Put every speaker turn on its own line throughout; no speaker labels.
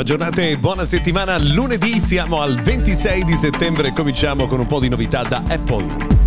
Buona giornata e buona settimana. Lunedì siamo al 26 di settembre e cominciamo con un po' di novità da Apple.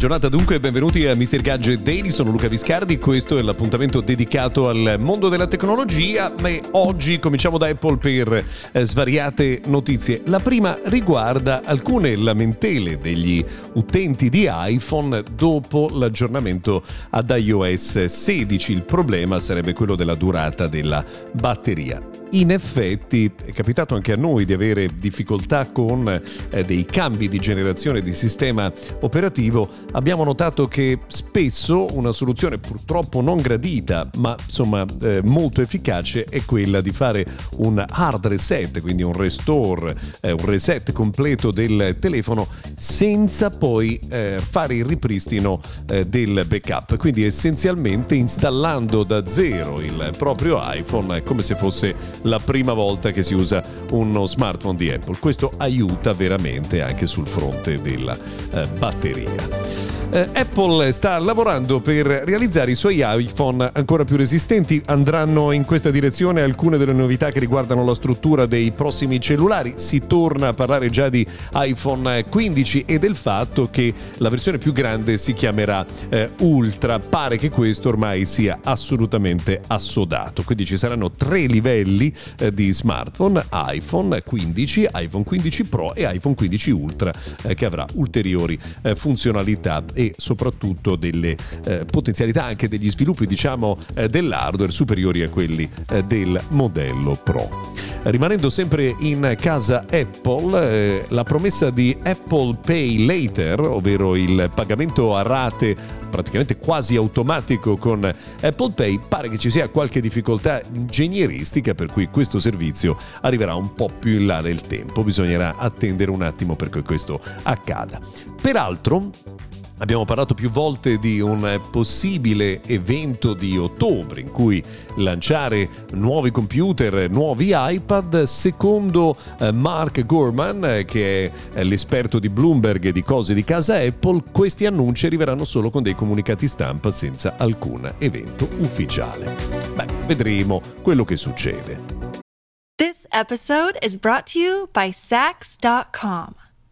Giornata dunque e benvenuti a Mr. Gadget Daily, sono Luca Viscardi, questo è l'appuntamento dedicato al mondo della tecnologia, ma oggi cominciamo da Apple per eh, svariate notizie. La prima riguarda alcune lamentele degli utenti di iPhone dopo l'aggiornamento ad iOS 16, il problema sarebbe quello della durata della batteria. In effetti è capitato anche a noi di avere difficoltà con eh, dei cambi di generazione di sistema operativo abbiamo notato che spesso una soluzione purtroppo non gradita, ma insomma eh, molto efficace, è quella di fare un hard reset, quindi un restore, eh, un reset completo del telefono senza poi eh, fare il ripristino eh, del backup. Quindi essenzialmente installando da zero il proprio iPhone come se fosse la prima volta che si usa uno smartphone di Apple. Questo aiuta veramente anche sul fronte della eh, batteria. Eh, Apple sta lavorando per realizzare i suoi iPhone ancora più resistenti. Andranno in questa direzione alcune delle novità che riguardano la struttura dei prossimi cellulari. Si torna a parlare già di iPhone 15 e del fatto che la versione più grande si chiamerà eh, Ultra. Pare che questo ormai sia assolutamente assodato. Quindi ci saranno tre livelli eh, di smartphone: iPhone 15, iPhone 15 Pro e iPhone 15 Ultra, eh, che avrà ulteriori eh, funzionalità e soprattutto delle eh, potenzialità anche degli sviluppi diciamo eh, dell'hardware superiori a quelli eh, del modello Pro. Rimanendo sempre in casa Apple, eh, la promessa di Apple Pay Later, ovvero il pagamento a rate praticamente quasi automatico con Apple Pay, pare che ci sia qualche difficoltà ingegneristica per cui questo servizio arriverà un po' più in là nel tempo, bisognerà attendere un attimo perché questo accada. Peraltro, Abbiamo parlato più volte di un possibile evento di ottobre in cui lanciare nuovi computer, nuovi iPad. Secondo eh, Mark Gorman, eh, che è l'esperto di Bloomberg e di cose di casa Apple, questi annunci arriveranno solo con dei comunicati stampa senza alcun evento ufficiale. Beh, vedremo quello che succede.
This episode is brought to you by Sax.com.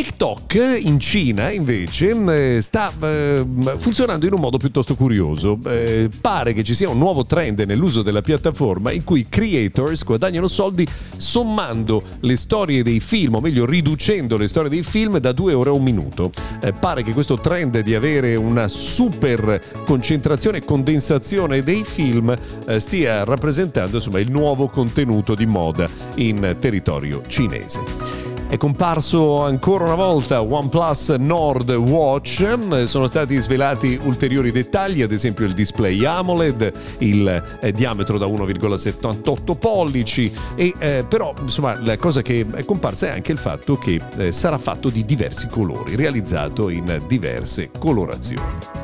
TikTok in Cina invece eh, sta eh, funzionando in un modo piuttosto curioso. Eh, pare che ci sia un nuovo trend nell'uso della piattaforma in cui creators guadagnano soldi sommando le storie dei film, o meglio riducendo le storie dei film da due ore a un minuto. Pare che questo trend di avere una super concentrazione e condensazione dei film stia rappresentando insomma, il nuovo contenuto di moda in territorio cinese. È comparso ancora una volta OnePlus Nord Watch, sono stati svelati ulteriori dettagli, ad esempio il display AMOLED, il eh, diametro da 1,78 pollici e eh, però insomma la cosa che è comparsa è anche il fatto che eh, sarà fatto di diversi colori, realizzato in diverse colorazioni.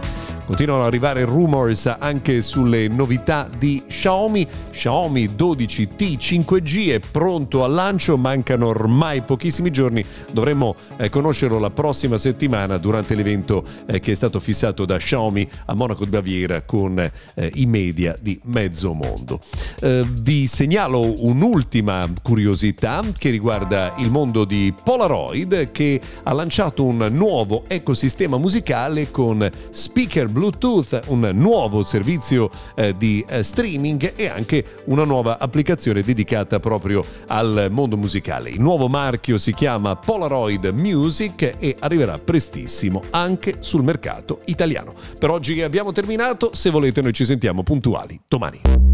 Continuano ad arrivare rumors anche sulle novità di Xiaomi. Xiaomi 12T 5G è pronto al lancio, mancano ormai pochissimi giorni, dovremmo eh, conoscerlo la prossima settimana durante l'evento eh, che è stato fissato da Xiaomi a Monaco di Baviera con eh, i media di mezzo mondo. Eh, vi segnalo un'ultima curiosità che riguarda il mondo di Polaroid che ha lanciato un nuovo ecosistema musicale con speaker Bluetooth, un nuovo servizio eh, di eh, streaming e anche una nuova applicazione dedicata proprio al mondo musicale. Il nuovo marchio si chiama Polaroid Music e arriverà prestissimo anche sul mercato italiano. Per oggi abbiamo terminato, se volete noi ci sentiamo puntuali domani.